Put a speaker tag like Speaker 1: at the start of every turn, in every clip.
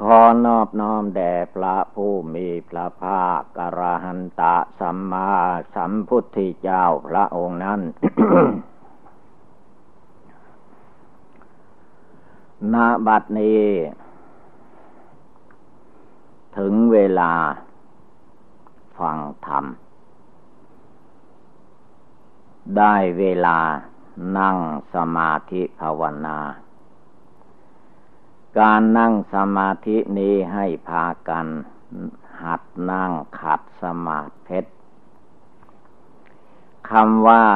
Speaker 1: ขอนอบน้อมแด่พระผู้มีพระภาคกรหันตะสัมมาสัมพุทธเจ้าพระองค์นั้นณบัดนี้ ถึงเวลา ฟังธรรม ได้เวลานั่งสมาธิภาวนา การนั่งสมาธินี้ให้พากัน หัดนั่งขัดสมาธิคำว่า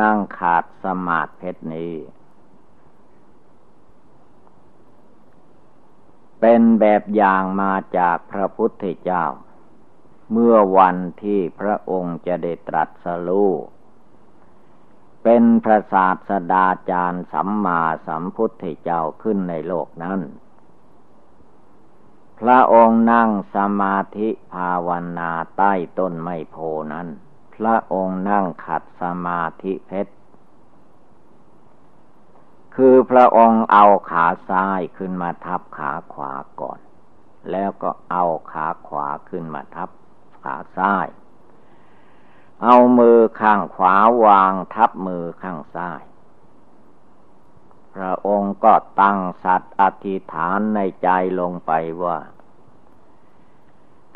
Speaker 1: นั่งขาดสมาธินี้ เป็นแบบอย่างมาจากพระพุทธเจ้า เมื่อวันที่พระองค์จะได้ตรัสรู้ เป็นพระศาสดาจารย์สัมมาสัมพุทธเจ้าขึ้นในโลกนั้น พระองค์นั่งสมาธิภาวนาใต้ต้นไมโพนั้น พระองค์นั่งขัดสมาธิเพชร คือพระองค์เอาขาซ้ายขึ้นมาทับขาขวาก่อน แล้วก็เอาขาขวาขึ้นมาทับขาซ้าย เอามือข้างขวาวางทับมือข้างซ้าย พระองค์ก็ตั้งสัตว์อธิษฐานในใจลงไปว่า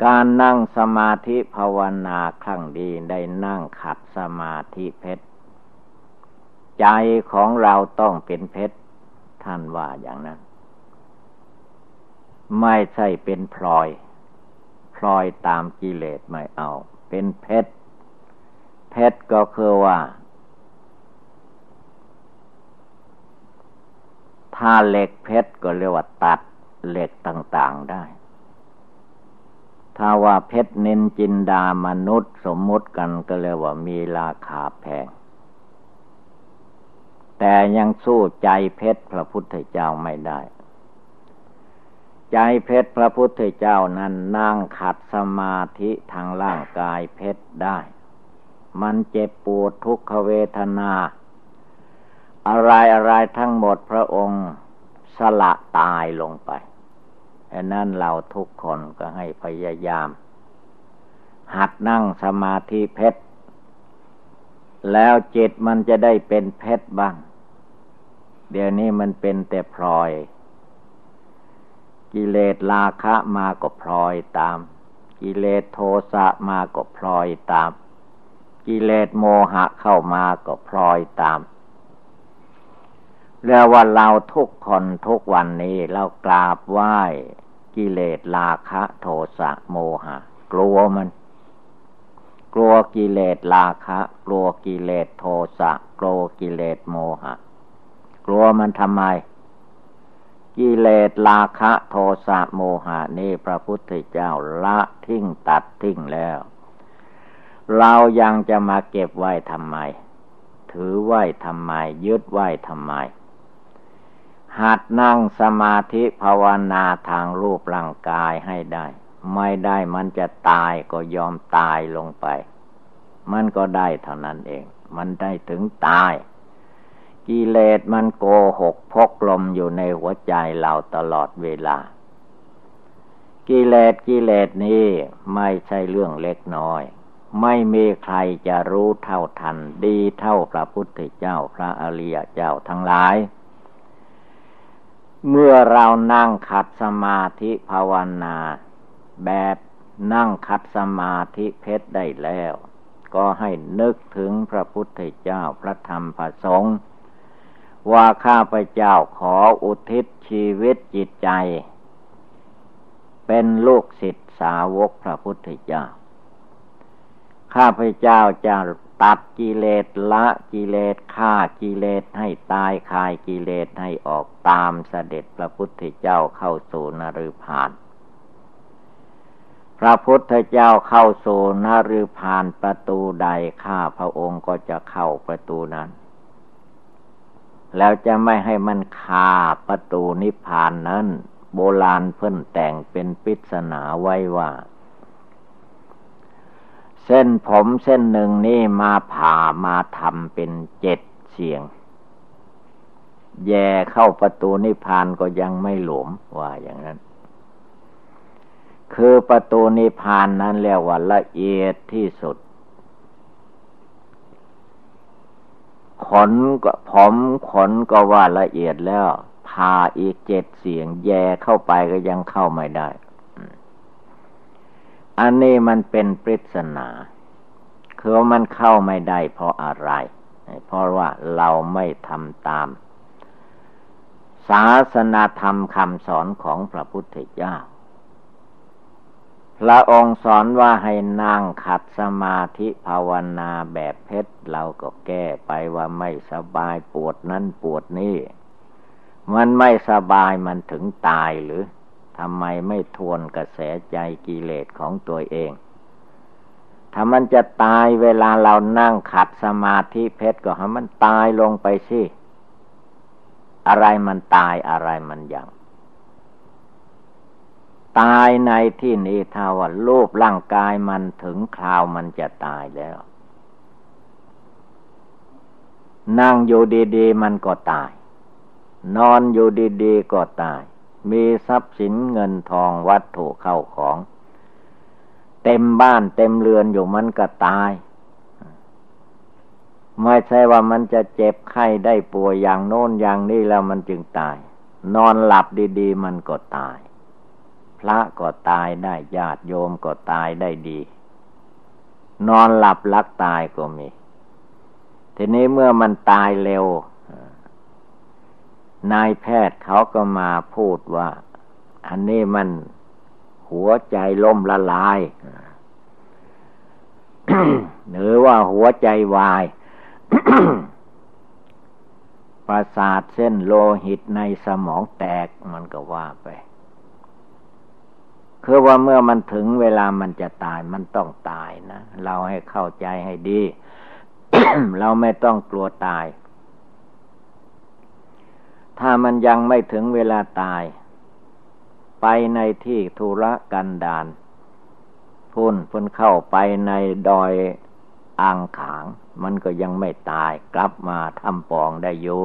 Speaker 1: การนั่งสมาธิภาวนาครั้งดีได้นั่งขัดสมาธิเพชร ใจของเราต้องเป็นเพชร ท่านว่าอย่างนั้น ไม่ใช่เป็นพลอย พลอยตามกิเลสไม่เอา เป็นเพชร เพชรก็คือว่า ถ้าเหล็กเพชรก็เรียกว่าตัดเหล็กต่างๆได้ ถ้าว่าเพชรเน้นจินดามนุษย์สมมุติกันก็เรียกว่ามีราคาแพง แต่ยังสู้ใจเพชรพระพุทธเจ้าไม่ได้ใจเพชรพระพุทธเจ้านั้นนั่งขัดสมาธิทางร่างกายเพชรได้ มันเจ็บปวดทุกขเวทนา อะไรอะไรทั้งหมดพระองค์สละตายลงไปอันนั้นเราทุกคนก็ให้พยายาม หัดนั่งสมาธิเพชร แล้วจิตมันจะได้เป็นเพชรบ้าง เดี๋ยวนี้มันเป็นแต่พลอย กิเลสราคะมาก็พลอยตาม กิเลสโทสะมาก็พลอยตาม กิเลสโมหะเข้ามาก็พลอยตามเรียกว่าเราทุกคนทุกวันนี้เรากราบไหว้กิเลสราคะโทสะโมหะ กลัวมัน กลัวกิเลสราคะ กลัวกิเลสโทสะกลัวกิเลสโมหะ กลัวมันทำไม กิเลสราคะโทสะโมหะนี่พระพุทธเจ้าละทิ้งตัดทิ้งแล้ว เรายังจะมาเก็บไว้ทำไม ถือไว้ทำไม ยึดไว้ทำไม หัดนั่งสมาธิภาวนาทางรูปร่างกายให้ได้ ไม่ได้มันจะตายก็ยอมตายลงไป มันก็ได้เท่านั้นเอง มันได้ถึงตาย กิเลสมันโกหกพกลมอยู่ในหัวใจเราตลอดเวลากิเลสกิเลสนี้ไม่ใช่เรื่องเล็กน้อย ไม่มีใครจะรู้เท่าทัน ดีเท่าพระพุทธเจ้าพระอริยเจ้าทั้งหลาย เมื่อเรานั่งขัดสมาธิภาวนา แบบนั่งขัดสมาธิเพชรได้แล้ว ก็ให้นึกถึงพระพุทธเจ้าพระธรรมพระสงฆ์ว่าข้าพเจ้าขออุทิศชีวิตจิตใจ เป็นลูกศิษย์สาวกพระพุทธเจ้า ข้าพเจ้าจะตัดกิเลสละกิเลสฆ่ากิเลสให้ตายคายกิเลสให้ออกตามเสด็จพระพุทธเจ้าเข้าสู่นรุพาน พระพุทธเจ้าเข้าโซนรือผ่านประตูใดข้าพระองค์ก็จะเข้าประตูนั้น แล้วจะไม่ให้มันคาประตูนิพพานนั้น โบราณเพิ่นแต่งเป็นปริศนาไว้ว่า เส้นผมเส้นหนึ่งนี่มาผ่ามาทำเป็นเจ็ดเสียง แย่เข้าประตูนิพพานก็ยังไม่หลวมว่าอย่างนั้น คือประตูนิพพานนั้นเรียกว่าละเอียดที่สุด ขนก็ผมขนก็ว่าละเอียดแล้วพาอีกเจ็ดเสียง แย่เข้าไปก็ยังเข้าไม่ได้ อันนี้มันเป็นปริศนา คือมันเข้าไม่ได้เพราะอะไร เพราะว่าเราไม่ทำตาม ศาสนาธรรมคำสอนของพระพุทธเจ้า พระองค์สอนว่าให้นั่งขัดสมาธิภาวนาแบบเพชร เราก็แก้ไปว่าไม่สบายปวดนั่นปวดนี่ มันไม่สบายมันถึงตายหรือ ทำไมไม่ทวนกระแสใจกิเลสของตัวเอง ถ้ามันจะตายเวลาเรานั่งขัดสมาธิเพชรก็ให้มันตายลงไปสิอะไรมันตายอะไรมันยังตายในที่นี้ถ้าว่ารูปร่างกายมันถึงคราวมันจะตายแล้ว นั่งอยู่ดี ๆ มันก็ตาย นอนอยู่ดี ๆ ก็ตาย มีทรัพย์สินเงินทองวัตถุเข้าของ เต็มบ้านเต็มเรือนอยู่มันก็ตาย ไม่ใช่ว่ามันจะเจ็บไข้ได้ป่วยอย่างโน้นอย่างนี้แล้วมันจึงตาย นอนหลับดี ๆ มันก็ตาย พระก็ตายได้ญาติโยมก็ตายได้ดี นอนหลับลักตายก็มี ทีนี้เมื่อมันตายเร็ว นายแพทย์เขาก็มาพูดว่า อันนี้มันหัวใจล่มละลายหรือว่าหัวใจวายประสาทเส้นโลหิตในสมองแตกมันก็ว่าไป คือว่าเมื่อมันถึงเวลามันจะตายมันต้องตายนะ เราให้เข้าใจให้ดี เราไม่ต้องกลัวตาย ถ้ามันยังไม่ถึงเวลาตาย ไปในที่ธุระกันดานพุ่นพุ่นเข้าไปในดอยอ่างขาง มันก็ยังไม่ตายกลับมาทำปองได้อยู่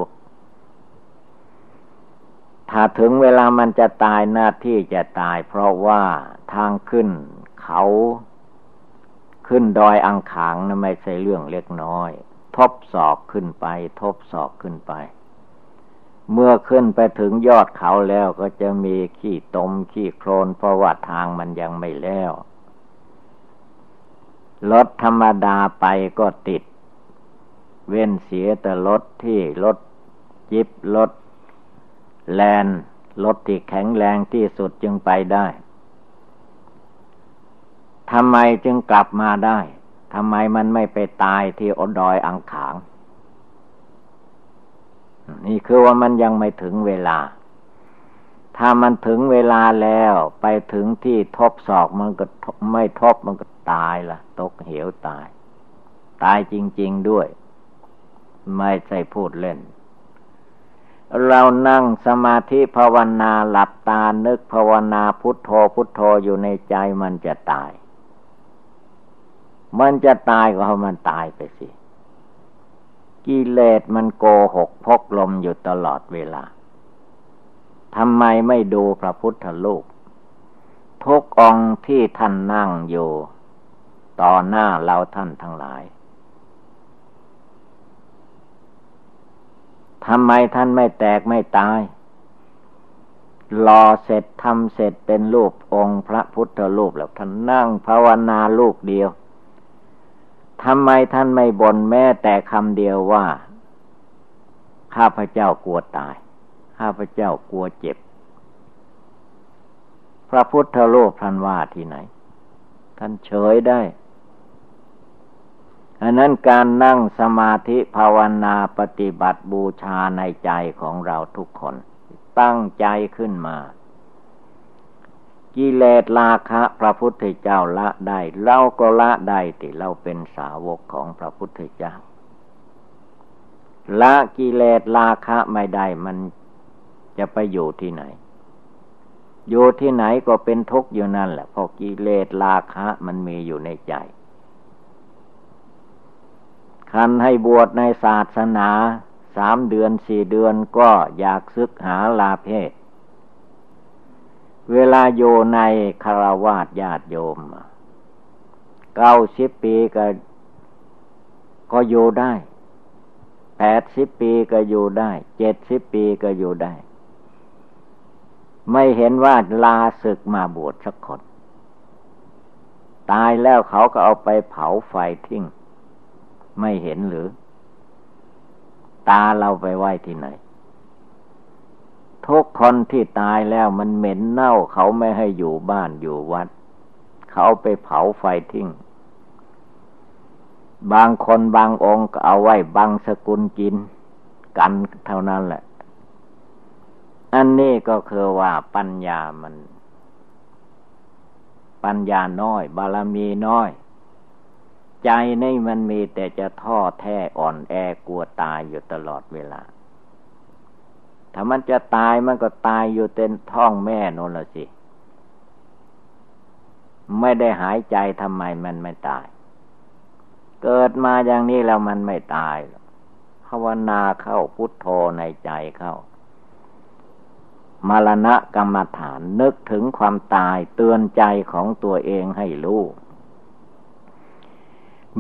Speaker 1: ถ้าถึงเวลามันจะตายหน้าที่จะตาย เพราะว่าทางขึ้นเขาขึ้นดอยอังขางนะไม่ใช่เรื่องเล็กน้อย ทบศอกขึ้นไป ทบศอกขึ้นไป เมื่อขึ้นไปถึงยอดเขาแล้วก็จะมีขี้ตมขี้โคลนเพราะว่าทางมันยังไม่แล้วรถธรรมดาไปก็ติด เว้นเสียแต่รถที่รถจิบรถแลนรถที่แข็งแรงที่สุดจึงไปได้ทำไมจึงกลับมาได้ทำไมมันไม่ไปตายที่อดอยอังขาง นี่คือว่ามันยังไม่ถึงเวลา ถ้ามันถึงเวลาแล้วไปถึงที่ทบศอกมันก็ไม่ทบมันก็ตายละตกเหวตาย ตายจริง ๆด้วย ไม่ใช่พูดเล่น เรานั่งสมาธิภาวนาหลับตานึกภาวนาพุทโธพุทโธอยู่ในใจมันจะตาย มันจะตายก็เพรามันตายไปสิ กิเลสมันโกหกพกลมอยู่ตลอดเวลาทำไมไม่ดูพระพุทธลูกทุกองที่ท่านนั่งอยู่ ต่อหน้าเราท่านทั้งหลายทำไมท่านไม่แตกไม่ตาย รอเสร็จทำเสร็จเป็นรูปองค์พระพุทธรูปแล้วท่านนั่งภาวนาลูกเดียว ทำไมท่านไม่บ่นแม้แต่คำเดียวว่า ข้าพเจ้ากลัวตาย ข้าพเจ้ากลัวเจ็บ พระพุทธรูปท่านว่าที่ไหน ท่านเฉยได้อันนั้นการนั่งสมาธิภาวนาปฏิบัติบูชาในใจของเราทุกคน ตั้งใจขึ้นมา กิเลสราคะพระพุทธเจ้าละได้เราก็ละได้ที่เราเป็นสาวกของพระพุทธเจ้า ละกิเลสราคะไม่ได้มันจะไปอยู่ที่ไหน อยู่ที่ไหนก็เป็นทุกข์อยู่นั่นแหละเพราะกิเลสราคะมันมีอยู่ในใจคันให้บวชในศาสนาสามเดือนสี่เดือนก็อยากศึกหาลาเพศ เวลาโยในคารวาสญาติโยมเก้าสิบปีก็ก็อยู่ได้แปดสิบปีก็อยู่ได้ เจ็ดสิบปีก็อยู่ได้ ไม่เห็นว่าลาศึกมาบวชสักคน ตายแล้วเขาก็เอาไปเผาไฟทิ้ง ไม่เห็นหรือ ตาเราไปไหว้ที่ไหน ทุกคนที่ตายแล้วมันเหม็นเน่าเขาไม่ให้อยู่บ้านอยู่วัด เขาไปเผาไฟทิ้ง บางคนบางองค์ก็เอาไว้บางสกุลกิน กันเท่านั้นแหละ อันนี้ก็คือว่าปัญญามัน ปัญญาน้อย บารมีน้อย ใจนี่มันมีแต่จะท้อแท้อ่อนแอกลัวตายอยู่ตลอดเวลา ถ้ามันจะตายมันก็ตายอยู่เต็นท้องแม่นนละสิ ไม่ได้หายใจทำไมมันไม่ตาย เกิดมาอย่างนี้แล้วมันไม่ตายภาวนาเข้าพุทโธในใจเข้ามรณะกรรมฐานนึกถึงความตายเตือนใจของตัวเองให้รู้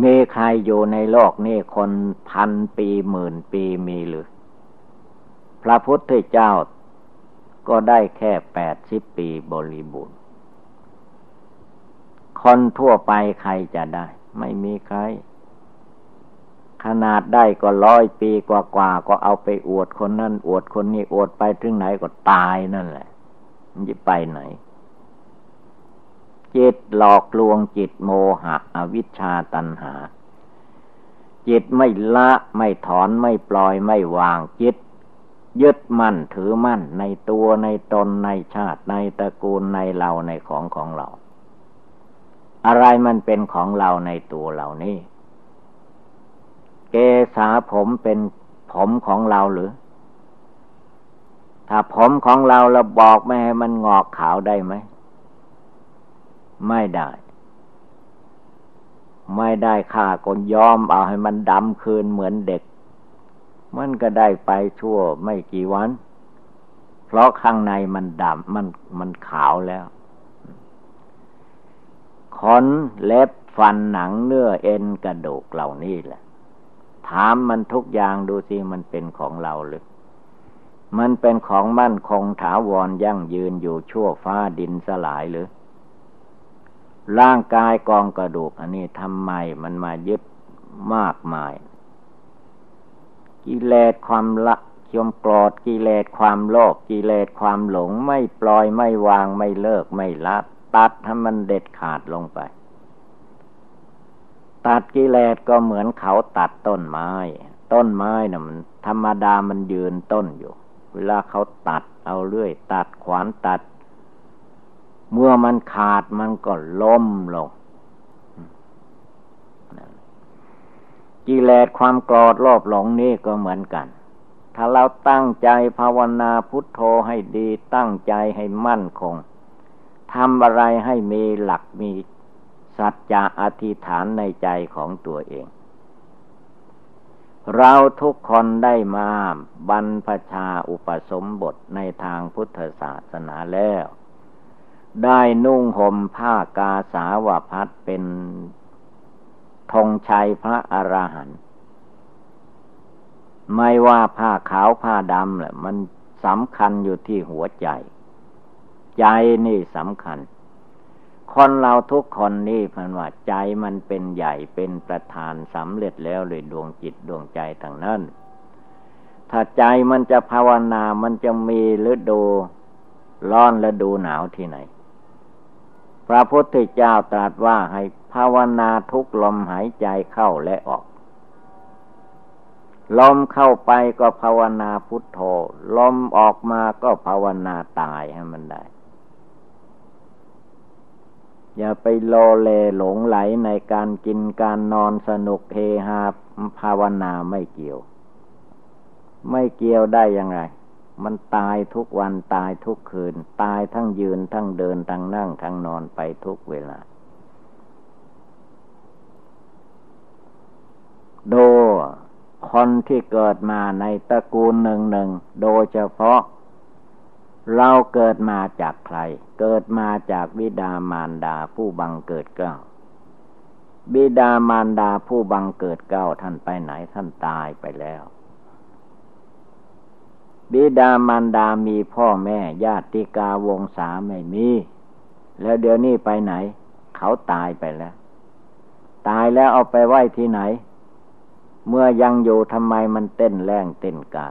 Speaker 1: มีใครอยู่ในโลกนี้คนพันปีหมื่นปีมีหรือ พระพุทธเจ้าก็ได้แค่แปดสิบปีบริบูรณ์ คนทั่วไปใครจะได้ ไม่มีใคร ขนาดได้ก็ร้อยปีกว่าๆก็เอาไปอวดคนนั้นอวดคนนี้อวดไปถึงไหนก็ตายนั่นแหละ มันจะไปไหน จิตหลอกลวงจิตโมหะ อวิชชาตันหา จิตไม่ละไม่ถอนไม่ปล่อยไม่วางจิต ยึดมั่นถือมั่นในตัวในตนในชาติในตระกูลในเราในของของเรา อะไรมันเป็นของเราในตัวเรานี่เกษาผมเป็นผมของเราหรือ ถ้าผมของเราเราบอกไม่ให้มันงอกขาวได้ไหม ไม่ได้ ไม่ได้ค่าก็ยอมเอาให้มันดำคืนเหมือนเด็ก มันก็ได้ไปชั่วไม่กี่วัน เพราะข้างในมันดำมันมันขาวแล้วขนเล็บฟันหนังเนื้อเอ็นกระดูกเหล่านี้แหละ ถามมันทุกอย่างดูสิมันเป็นของเราหรือมันเป็นของมั่นคงถาวรยั่งยืนอยู่ชั่วฟ้าดินสลายหรือ ร่างกายกองกระดูกอันนี้ทำไมมันมายึดมากมาย กิเลสความละชมโกรธกิเลสความโลภกิเลสความหลงไม่ปล่อยไม่วางไม่เลิกไม่ละตัดให้มันเด็ดขาดลงไป ตัดกิเลสก็เหมือนเขาตัดต้นไม้ ต้นไม้นะ่ะมัน ธรรมดามันยืนต้นอยู่ เวลาเขาตัดเอาเรื่อย ตัดขวานตัด เมื่อมันขาดมันก็ล้มลง กิเลสความโกรธโลภหลงนี่ก็เหมือนกัน ถ้าเราตั้งใจภาวนาพุทโธให้ดีตั้งใจให้มั่นคงทำอะไรให้มีหลักมีสัจจะอธิษฐานในใจของตัวเอง เราทุกคนได้มาบรรพชาอุปสมบทในทางพุทธศาสนาแล้ว ได้นุ่งห่มผ้ากาสาวพัดเป็น ธงชัยพระอระหันต์ไม่ว่าผ้าขาวผ้าดำแหละมันสำคัญอยู่ที่หัวใจ ใจนี่สำคัญ คนเราทุกคนนี่พันว่าใจมันเป็นใหญ่เป็นประธานสำเร็จแล้วเลยดวงจิตดวงใจทางนั้น ถ้าใจมันจะภาวนามันจะมีฤดูร้อนฤดูหนาวที่ไหน พระพุทธเจ้าตรัสว่าให้ ภาวนาทุกลมหายใจเข้าและออก ลมเข้าไปก็ภาวนาพุทโธ ลมออกมาก็ภาวนาตายให้มันได้ อย่าไปโลเลหลงไหลในการกินการนอนสนุกเฮฮาภาวนาไม่เกี่ยว ไม่เกี่ยวได้ยังไงมันตายทุกวันตายทุกคืน ตายทั้งยืนทั้งเดินทั้งนั่งทั้งนอนไปทุกเวลา ดูคนที่เกิดมาในตระกูลหนึ่งหนึ่งโดยเฉพาะ เราเกิดมาจากใคร เกิดมาจากบิดามารดาผู้บังเกิดเก้าบิดามารดาผู้บังเกิดเก้าท่านไปไหนท่านตายไปแล้ว บิดามารดามีพ่อแม่ญาติกาวงศาไม่มี แล้วเดี๋ยวนี้ไปไหน เขาตายไปแล้ว ตายแล้วเอาไปไว้ที่ไหน เมื่อยังอยู่ทำไมมันเต้นแรงเต้นกา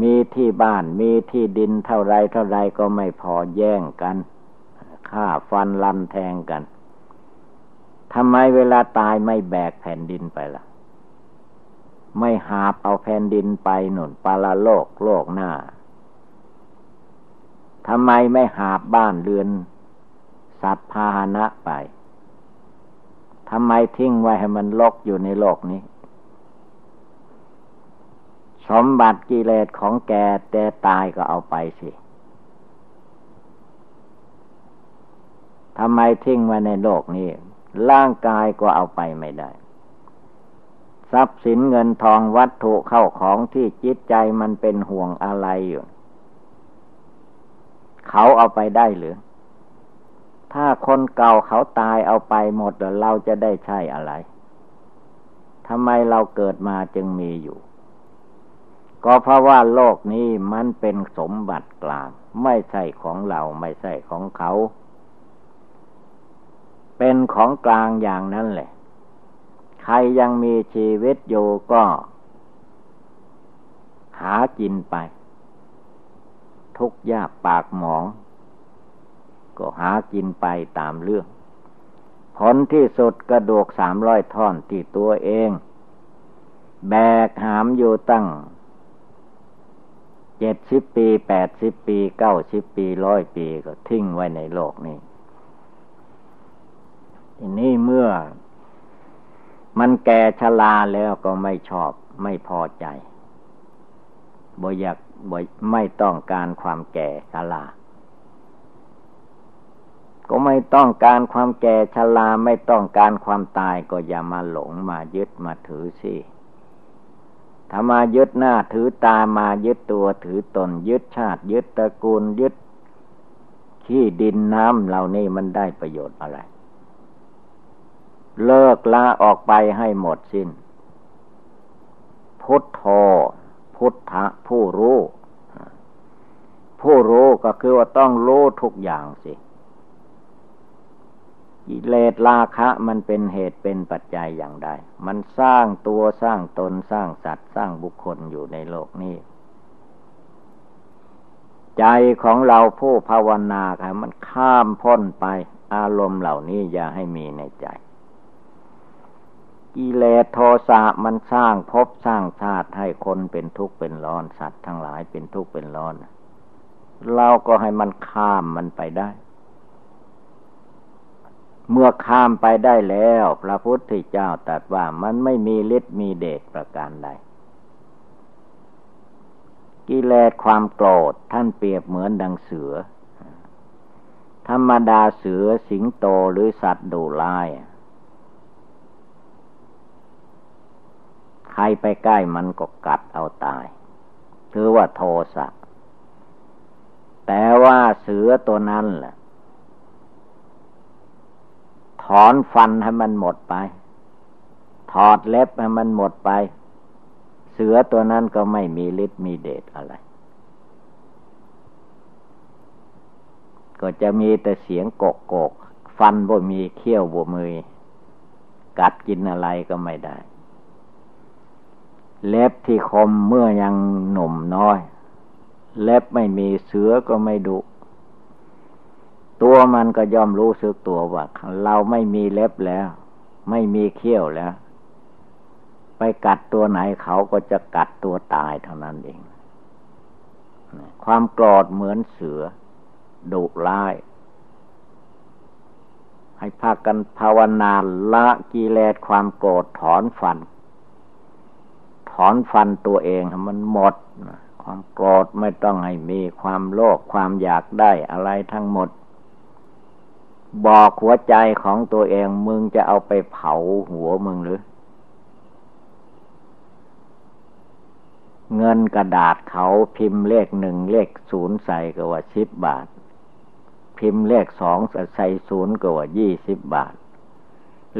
Speaker 1: มีที่บ้านมีที่ดินเท่าไรเท่าไรก็ไม่พอแย่งกันฆ่าฟันลันแทงกันทำไมเวลาตายไม่แบกแผ่นดินไปละ่ะ ไม่หาบเอาแผ่นดินไปหนุนปาลโลกโลกหน้าทำไมไม่หาบบ้านเรือน สัตว์พาหนะไป ทำไมทิ้งไว้ให้มันลกอยู่ในโลกนี้ สมบัติกิเลสของแกแต่ตายก็เอาไปสิทำไมทิ้งไว้ในโลกนี้ ร่างกายก็เอาไปไม่ได้ ทรัพย์สินเงินทองวัตถุเข้าของที่จิตใจมันเป็นห่วงอะไรอยู่ เขาเอาไปได้หรือ ถ้าคนเก่าเขาตายเอาไปหมดเราจะได้ใช่อะไรทำไมเราเกิดมาจึงมีอยู่ ก็เพราะว่าโลกนี้มันเป็นสมบัติกลาง ไม่ใช่ของเราไม่ใช่ของเขา เป็นของกลางอย่างนั้นแหละ ใครยังมีชีวิตอยู่ก็ หากินไป ทุกยากปากหมอง ก็หากินไปตามเรื่อง ผลที่สุดกระดูกสามร้อยท่อนที่ตัวเอง แบกหามอยู่ตั้งเจ็ดสิบปีแปดสิบปีเก้าสิบปีร้อยปีก็ทิ้งไว้ในโลกนี้ทีนี้เมื่อ มันแก่ชราแล้วก็ไม่ชอบไม่พอใจบ่อยากบ่ไม่ต้องการความแก่ชรา ก็ไม่ต้องการความแก่ชราไม่ต้องการความตายก็อย่ามาหลงมายึดมาถือสิถ้ามายึดหน้าถือตามายึดตัวถือตน ยึดชาติยึดตระกูลยึดขี้ดินน้ำเหล่านี้มันได้ประโยชน์อะไร เลิกละออกไปให้หมดสิน้น พุทโธพุทธะผู้รู้ ผู้รู้ก็คือว่าต้องรู้ทุกอย่างสิ กิเลสราคะมันเป็นเหตุเป็นปัจจัยอย่างใด มันสร้างตัวสร้างตนสร้างสัตว์สร้างบุคคลอยู่ในโลกนี้ ใจของเราผู้ภาวนาค่ะมันข้ามพ้นไป อารมณ์เหล่านี้อย่าให้มีในใจ กิเลสโทสะมันสร้างภพสร้างชาติให้คนเป็นทุกข์เป็นร้อนสัตว์ทั้งหลายเป็นทุกข์เป็นร้อน เราก็ให้มันข้ามมันไปได้ เมื่อข้ามไปได้แล้ว พระพุทธเจ้าตรัสว่ามันไม่มีฤทธิ์มีเดชประการใด กิเลสความโกรธท่านเปรียบเหมือนดังเสือ ธรรมดาเสือสิงโตหรือสัตว์ดุร้าย ใครไปใกล้มันก็กัดเอาตาย ถือว่าโทสะ แต่ว่าเสือตัวนั้นแหละ อนฟันให้มันหมดไป ถอดเล็บให้มันหมดไป เสือตัวนั้นก็ไม่มีฤทธิ์มีเดชอะไร ก็จะมีแต่เสียงโกกโกกฟันบ่มีเขี้ยวบ่มือ กัดกินอะไรก็ไม่ได้ เล็บที่คมเมื่อยังหนุ่มน้อย เล็บไม่มีเสือก็ไม่ดุ ตัวมันก็ย่อมรู้สึกตัวว่าเราไม่มีเล็บแล้ว ไม่มีเขี้ยวแล้ว ไปกัดตัวไหนเขาก็จะกัดตัวตายเท่านั้นเอง ความโกรธเหมือนเสือดุร้าย ให้พากันภาวนาละกิเลสความโกรธถอนฟัน ถอนฟันตัวเองมันหมดความโกรธไม่ต้องให้มีความโลภความอยากได้อะไรทั้งหมด บอกหัวใจของตัวเองมึงจะเอาไปเผาหัวมึงหรือ เงินกระดาษเขาพิมพ์เลขหนึ่งเลขศูนย์ใส่ก็ว่าสิบบาท พิมพ์เลขสองใส่ศูนย์ก็ว่ายี่สิบบาท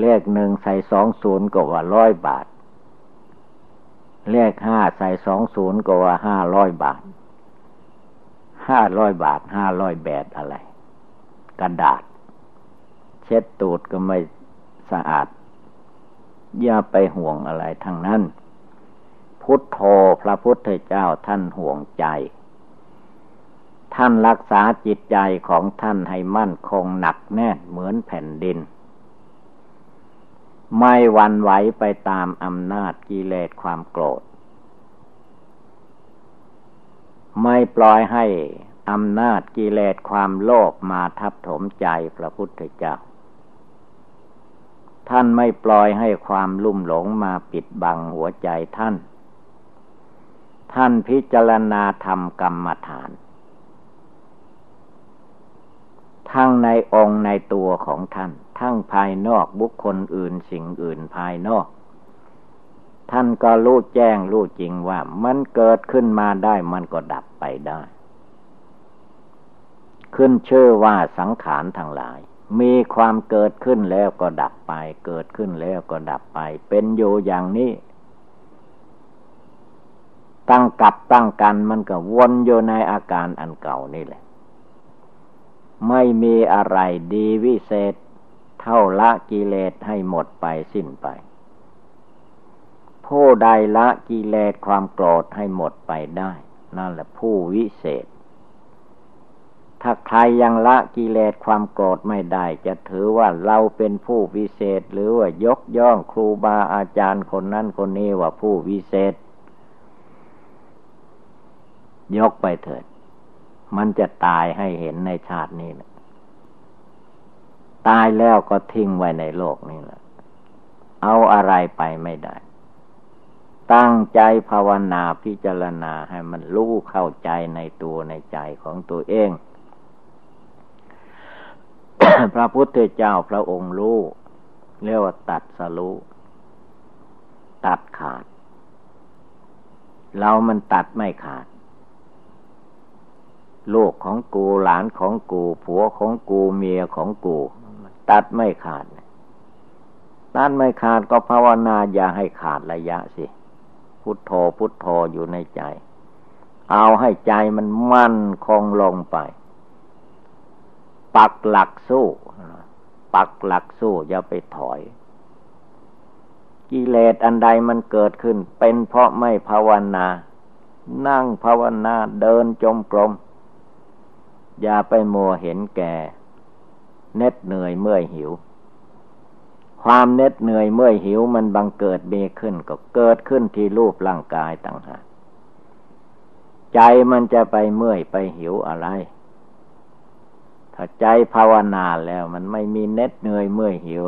Speaker 1: เลขหนึ่งใส่สองศูนย์ก็ว่าร้อยบาท เลขห้าใส่สองศูนย์ก็ว่าห้าร้อยบาทห้าร้อยบาทห้าร้อยแบดอะไรกระดาษ เช็ดตูดก็ไม่สะอาด อย่าไปห่วงอะไรทั้งนั้น พุทโธพระพุทธเจ้าท่านห่วงใจ ท่านรักษาจิตใจของท่านให้มั่นคงหนักแน่นเหมือนแผ่นดิน ไม่วันไหวไปตามอำนาจกิเลสความโกรธ ไม่ปล่อยให้อำนาจกิเลสความโลภมาทับถมใจพระพุทธเจ้า ท่านไม่ปล่อยให้ความลุ่มหลงมาปิดบังหัวใจท่าน ท่านพิจารณาธรรมกรรมฐาน ทั้งในองค์ในตัวของท่าน ทั้งภายนอกบุคคลอื่นสิ่งอื่นภายนอก ท่านก็รู้แจ้งรู้จริงว่ามันเกิดขึ้นมาได้มันก็ดับไปได้ ขึ้นเชื่อว่าสังขารทั้งหลาย มีความเกิดขึ้นแล้วก็ดับไป เกิดขึ้นแล้วก็ดับไป เป็นอยู่อย่างนี้ ตั้งกับตั้งกันมันก็วนอยู่ในอาการอันเก่านี่แหละ ไม่มีอะไรดีวิเศษ เท่าละกิเลสให้หมดไปสิ้นไป ผู้ใดละกิเลสความโกรธให้หมดไปได้ นั่นแหละผู้วิเศษ ถ้าใครยังละกิเลสความโกรธไม่ได้ จะถือว่าเราเป็นผู้วิเศษ หรือว่ายกย่องครูบาอาจารย์คนนั้นคนนี้ว่าผู้วิเศษ ยกไปเถิด มันจะตายให้เห็นในชาตินี้แหละตายแล้วก็ทิ้งไว้ในโลกนี้แหละเอาอะไรไปไม่ได้ ตั้งใจภาวนาพิจารณาให้มันรู้เข้าใจในตัวในใจของตัวเอง พระพุทธเจ้าพระองค์รู้เรียกว่าตัดสรู้ตัดขาด เรามันตัดไม่ขาด ลูกของกูหลานของกู ผัวของกูเมียของกู ตัดไม่ขาดตัดไม่ขาดก็ภาวนาอย่าให้ขาดระยะสิ พุทโธพุทโธอยู่ในใจ เอาให้ใจมันมั่นคงลงไป ปักหลักสู้ ปักหลักสู้อย่าไปถอย กิเลสอันใดมันเกิดขึ้น เป็นเพราะไม่ภาวนา นั่งภาวนาเดินจมกรมอย่าไปมัวเห็นแก่เน็ดเหนื่อยเมื่อยหิว ความเน็ดเหนื่อยเมื่อยหิวมันบังเกิดมีขึ้นก็เกิดขึ้นที่รูปร่างกายต่างหากใจมันจะไปเมื่อยไปหิวอะไร ถ้าใจภาวนาแล้ว มันไม่มีเน็ดเหนื่อยเมื่อยหิว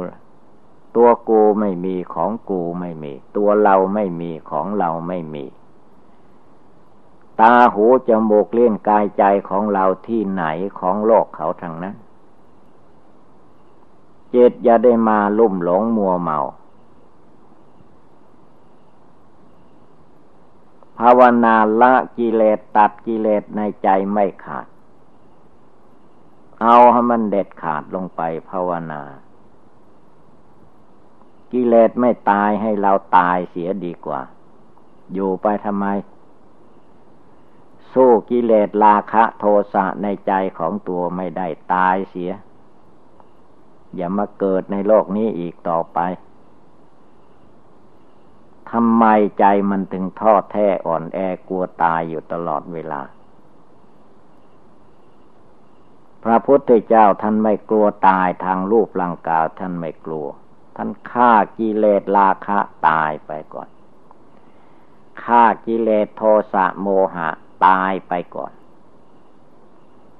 Speaker 1: ตัวกูไม่มีของกูไม่มี ตัวเราไม่มีของเราไม่มี ตาหูจมูกเลี้ยงกายใจของเราที่ไหนของโลกเขาทางนั้นเจตอย่าได้มาลุ่มหลงมัวเมาภาวนาละกิเลสตัดกิเลสในใจไม่ขาด เอาให้มันเด็ดขาดลงไปภาวนา กิเลสไม่ตายให้เราตายเสียดีกว่า อยู่ไปทำไม สู้กิเลสราคะโทสะในใจของตัวไม่ได้ตายเสีย อย่ามาเกิดในโลกนี้อีกต่อไปทำไมใจมันถึงทอดแท้อ่อนแอกลัวตายอยู่ตลอดเวลา พ ระพุทธเจ้าท่านไม่กลัวตายทางรูปร่างกายท่านไม่กลัว ท่านฆ่ากิเลสราคะตายไปก่อนฆ่ากิเลสโทสะโมหะตายไปก่อน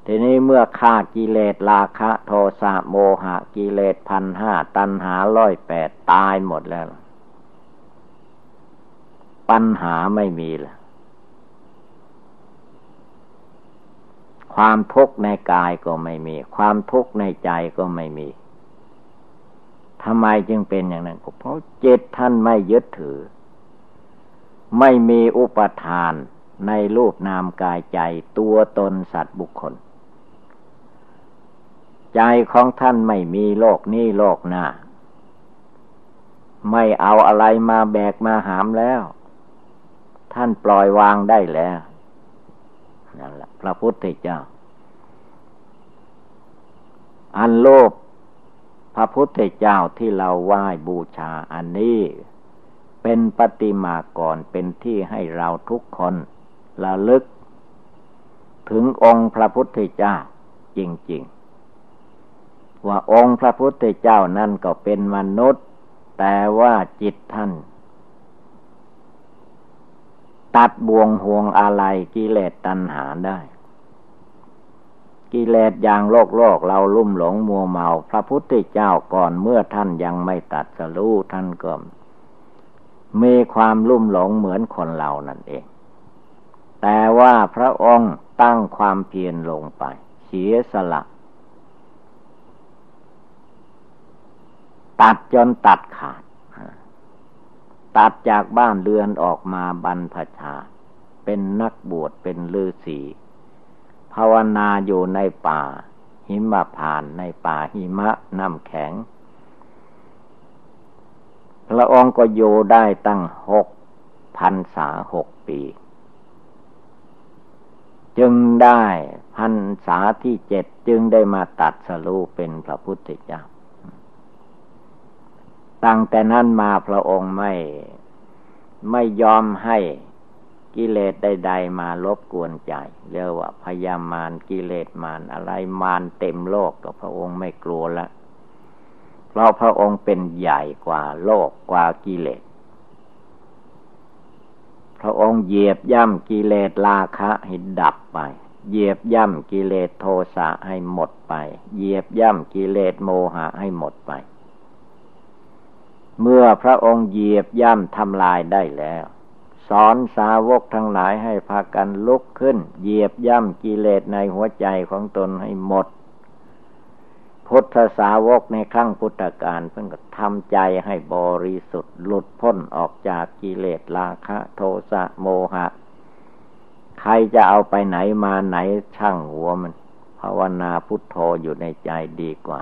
Speaker 1: ทีนี้เมื่อฆ่ากิเลสราคะโทสะโมหะ กิเลสพันห้าตัณหาร้อยแปดตายหมดแล้ว ปัญหาไม่มีและ ความทุกข์ในกายก็ไม่มี ความทุกข์ในใจก็ไม่มีทำไมจึงเป็นอย่างนั้นเพราะจิตท่านไม่ยึดถือ ไม่มีอุปทานในรูปนามกายใจตัวตนสัตว์บุคคล ใจของท่านไม่มีโลกนี้โลกหน้า ไม่เอาอะไรมาแบกมาหามแล้ว ท่านปล่อยวางได้แล้ว นั่นแหละพระพุทธเจ้า อันโลภพระพุทธเจ้าที่เราไหว้บูชาอันนี้ เป็นปฏิมากรเป็นที่ให้เราทุกคนระลึก ถึงองค์พระพุทธเจ้าจริง ๆ ว่าองค์พระพุทธเจ้านั่นก็เป็นมนุษย์ แต่ว่าจิตท่าน ตัดบ่วงห่วงอะไรกิเลสตัณหาได้ กิเลสอย่างโลกโลกเราลุ่มหลงมัวเมา พระพุทธเจ้าก่อนเมื่อท่านยังไม่ตัดสรู้ท่านก็มีความลุ่มหลงเหมือนคนเรานั่นเอง แต่ว่าพระองค์ตั้งความเพียรลงไป เสียสละ ตัดจนตัดขาด ตัดจากบ้านเรือนออกมาบรรพชา เป็นนักบวชเป็นฤาษีภาวนาอยู่ในป่า หิมะผ่านในป่าหิมะน้ำแข็ง พระองค์ก็อยู่ได้ตั้งหกพันษาหกปี จึงได้พันษาที่เจ็ดจึงได้มาตัดสรูเป็นพระพุทธเจ้า ตั้งแต่นั้นมาพระองค์ไม่ ไม่ยอมให้กิเลสใดๆมารบกวนใจเรียกว่าพยามารกิเลสมารอะไรมารเต็มโลกก็พระองค์ไม่กลัวละเพราะพระองค์เป็นใหญ่กว่าโลกกว่ากิเลส พระองค์เหยียบย่ำกิเลสราคะให้ดับไป เหยียบย่ำกิเลสโทสะให้หมดไป เหยียบย่ำกิเลสโมหะให้หมดไป เมื่อพระองค์เหยียบย่ำทำลายได้แล้ว สอนสาวกทั้งหลายให้พากันลุกขึ้น เหยียบย่ำกิเลสในหัวใจของตนให้หมด พุทธสาวกในครั้งพุทธกาลเพิ่งก็ทำใจให้บริสุทธิ์หลุดพ้นออกจากกิเลสราคะ โทสะโมหะ ใครจะเอาไปไหนมาไหนช่างหัวมัน ภาวนาพุทโธอยู่ในใจดีกว่า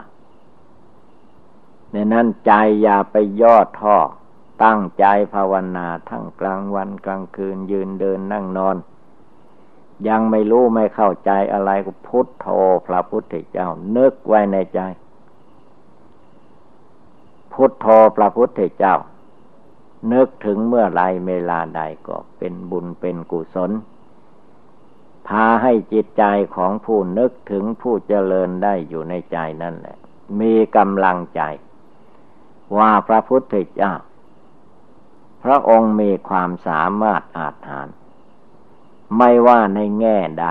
Speaker 1: ในนั้นใจอย่าไปย่อท่อ ตั้งใจภาวนาทั้งกลางวันกลางคืนยืนเดินนั่งนอน ยังไม่รู้ไม่เข้าใจอะไรก็พุทโธพระพุทธเจ้า นึกไว้ในใจ พุทโธพระพุทธเจ้า นึกถึงเมื่อไรเวลาใดก็เป็นบุญเป็นกุศลพาให้จิตใจของผู้นึกถึงผู้เจริญได้อยู่ในใจนั่นแหละ มีกำลังใจ ว่าพระพุทธเจ้า พระองค์มีความสามารถอาจหาร ไม่ว่าในแง่ใด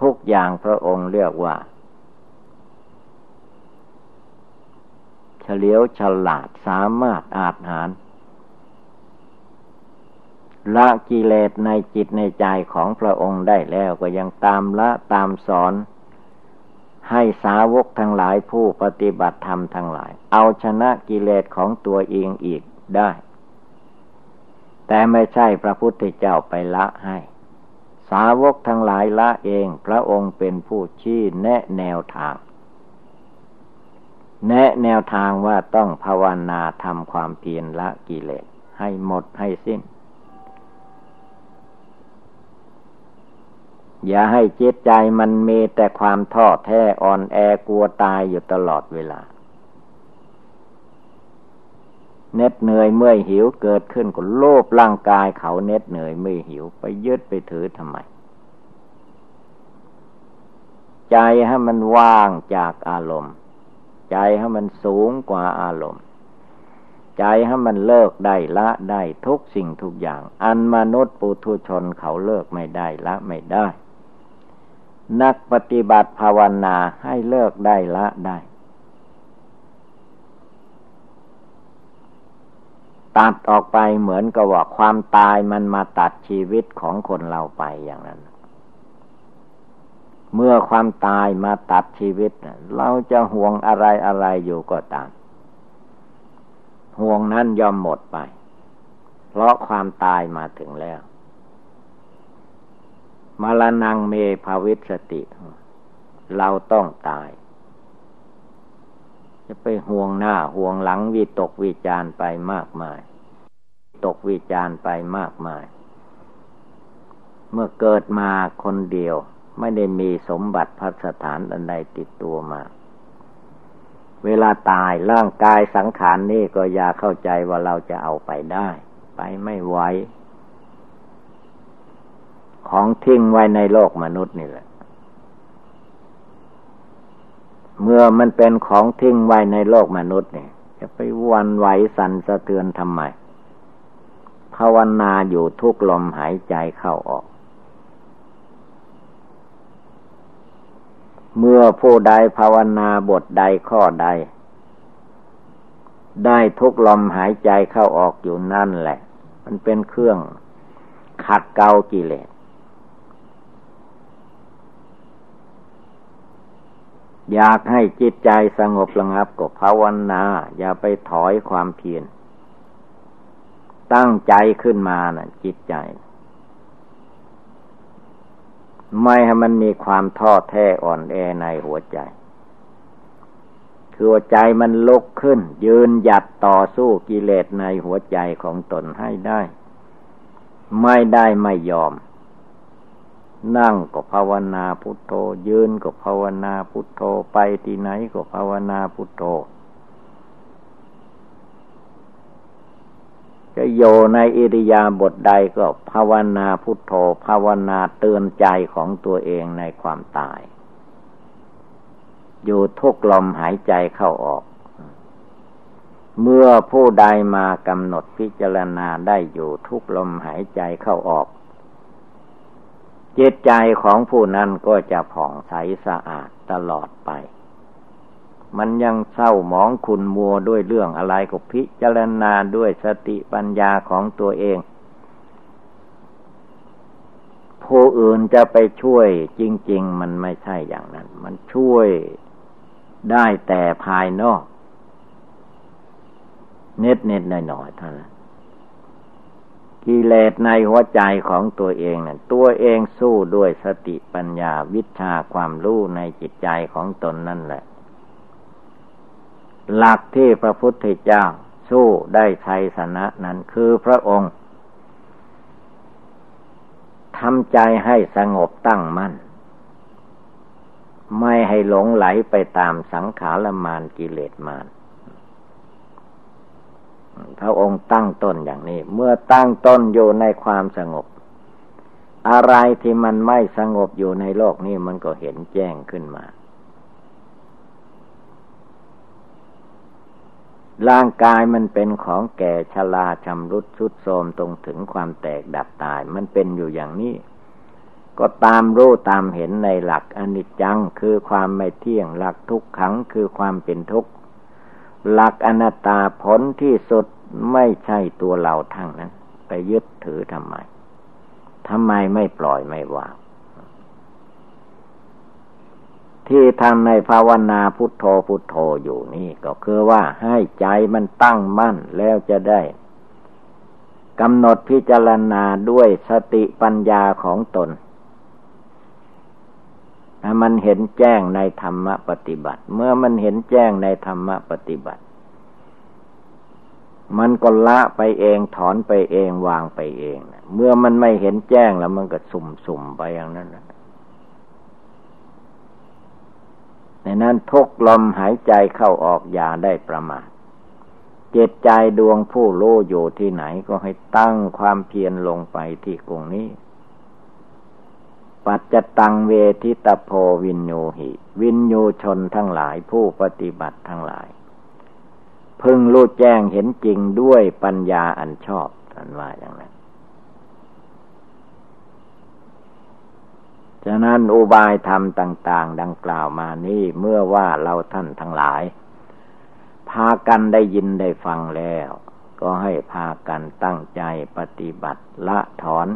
Speaker 1: ทุกอย่างพระองค์เรียกว่า เฉลียวฉลาดสามารถอาจหารละกิเลสในจิตในใจของพระองค์ได้แล้วก็ยังตามละตามสอน ให้สาวกทั้งหลายผู้ปฏิบัติธรรมทั้งหลาย เอาชนะกิเลสของตัวเองอีกได้ แต่ไม่ใช่พระพุทธเจ้าไปละให้ สาวกทั้งหลายละเองพระองค์เป็นผู้ชี้แนะแนวทาง แนะแนวทางว่าต้องภาวนาทำความเพียรละกิเลสให้หมดให้สิ้น อย่าให้จิตใจมันมีแต่ความท้อแท้อ่อนแอกลัวตายอยู่ตลอดเวลาเน็ดเหนื่อยเมื่อยหิวเกิดขึ้นก็โลภร่างกายเขาเน็ดเหนื่อยเมื่อยหิวไปยึดไปถือทำไม ใจให้มันว่างจากอารมณ์ ใจให้มันสูงกว่าอารมณ์ ใจให้มันเลิกได้ละได้ทุกสิ่งทุกอย่าง อันมนุษย์ปุถุชนเขาเลิกไม่ได้ละไม่ได้ นักปฏิบัติภาวนาให้เลิกได้ละได้ ตัดออกไปเหมือนกับว่าความตายมันมาตัดชีวิตของคนเราไปอย่างนั้น เมื่อความตายมาตัดชีวิต เราจะห่วงอะไรอะไรอยู่ก็ตาม ห่วงนั้นยอมหมดไป เพราะความตายมาถึงแล้ว มรณงเมภาวิสติ เราต้องตาย จะไปห่วงหน้าห่วงหลังวิตกวิจารไปมากมาย ตกวิจารไปมากมาย เมื่อเกิดมาคนเดียว ไม่ได้มีสมบัติพัสถานอันใดติดตัวมา เวลาตายร่างกายสังขารนนี่ก็อย่าเข้าใจว่าเราจะเอาไปได้ ไปไม่ไหว ของทิ้งไว้ในโลกมนุษย์นี่แหละ เมื่อมันเป็นของทิ้งไว้ในโลกมนุษย์เนี่ย จะไปวันไหวสันสะเทือนทำไม ภาวนาอยู่ทุกลมหายใจเข้าออก เมื่อผู้ใดภาวนาบทใดข้อใด ได้ทุกลมหายใจเข้าออกอยู่นั่นแหละ มันเป็นเครื่องขัดเกากิเลส อยากให้จิตใจสงบระงับก็ภาวนา อย่าไปถอยความเพียรตั้งใจขึ้นมานะ่ะ จิตใจ ไม่ให้มันมีความท้อแท้อ่อนแอในหัวใจ คือใจมันลุกขึ้น ยืนหยัดต่อสู้กิเลสในหัวใจของตนให้ได้ ไม่ได้ไม่ยอม นั่งก็ภาวนาพุทโธ ยืนก็ภาวนาพุทโธ ไปที่ไหนก็ภาวนาพุทโธ จะโยในอิริยาบถใดก็ภาวนาพุทโธ ภาวนาเตือนใจของตัวเองในความตาย อยู่ทุกลมหายใจเข้าออก เมื่อผู้ใดมากำหนดพิจารณาได้อยู่ทุกลมหายใจเข้าออก จิตใจของผู้นั้นก็จะผ่องใสสะอาดตลอดไป มันยังเศร้าหมองขุนมัวด้วยเรื่องอะไรก็พิจารณาด้วยสติปัญญาของตัวเอง ผู้อื่นจะไปช่วยจริง ๆ มันไม่ใช่อย่างนั้น มันช่วยได้แต่ภายนอก เน็ดเน็ดหน่อยหน่อยเท่านั้น กิเลสในหัวใจของตัวเองนะ่ะตัวเองสู้ด้วยสติปัญญาวิชาความรู้ในจิตใจของตนนั่นแหละ หลักที่พระพุทธเจ้าสู้ได้ชัยชนะนั้นคือพระองค์ทำใจให้สงบตั้งมั่น ไม่ให้หลงไหลไปตามสังขารมานกิเลสมาน พระองค์ตั้งต้นอย่างนี้ เมื่อตั้งต้นอยู่ในความสงบ อะไรที่มันไม่สงบอยู่ในโลกนี้มันก็เห็นแจ้งขึ้นมา ร่างกายมันเป็นของแก่ชราชำรุดชุดโทมตรงถึงความแตกดับตาย มันเป็นอยู่อย่างนี้ ก็ตามรู้ตามเห็นในหลักอนิจจังคือความไม่เที่ยงหลักทุกขังคือความเป็นทุกข์ หลักอนัตตาผลที่สุดไม่ใช่ตัวเราทั้งนั้น ไปยึดถือทำไมทำไมไม่ปล่อยไม่วางที่ทำในภาวนาพุทโธพุทโธอยู่นี่ก็คือว่าให้ใจมันตั้งมั่นแล้วจะได้กำหนดพิจารณาด้วยสติปัญญาของตน ถ้ามันเห็นแจ้งในธรรมปฏิบัติ เมื่อมันเห็นแจ้งในธรรมปฏิบัติ มันก็ละไปเองถอนไปเองวางไปเองเมื่อมันไม่เห็นแจ้งแล้วมันก็สุ่มสุ่มไปอย่างนั้นในนั้นทุกลมหายใจเข้าออกอย่าได้ประมาทเจตใจดวงผู้โลอยู่ที่ไหนก็ให้ตั้งความเพียรลงไปที่กรงนี้ ปัจจตังเวทิตโพวินโยหิ วินโยชนทั้งหลายผู้ปฏิบัติทั้งหลาย พึงรู้แจ้งเห็นจริงด้วยปัญญาอันชอบท่านว่าอย่างนั้นฉะนั้นอุบายธรรมต่าง ๆ ดังกล่าวมานี้เมื่อว่าเราท่านทั้งหลาย พากันได้ยินได้ฟังแล้ว ก็ให้พากันตั้งใจปฏิบัติละถอน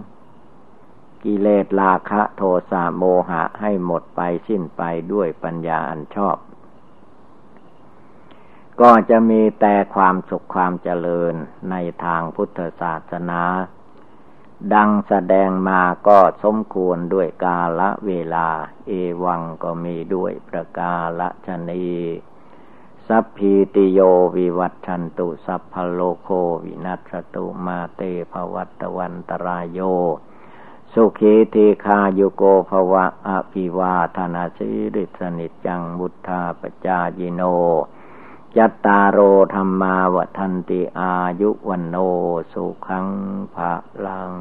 Speaker 1: กิเลสราคะโทสะโมหะให้หมดไปสิ้นไปด้วยปัญญาอันชอบ ก็จะมีแต่ความสุขความเจริญในทางพุทธศาสนา ดังแสดงมาก็สมควรด้วยกาละเวลา เอวังก็มีด้วยประกาละชนีสัพพีติโยวิวัตชันตุสัพพโลโควินัสตุมาเตภวัตวันตรายโย สุขีทีคาโยโกภวะอภิวาธนาสิริสนิจังบุทธาปจายิโน จัตตารโรธรรมาวทันติอายุวันโนสุขังภะลัง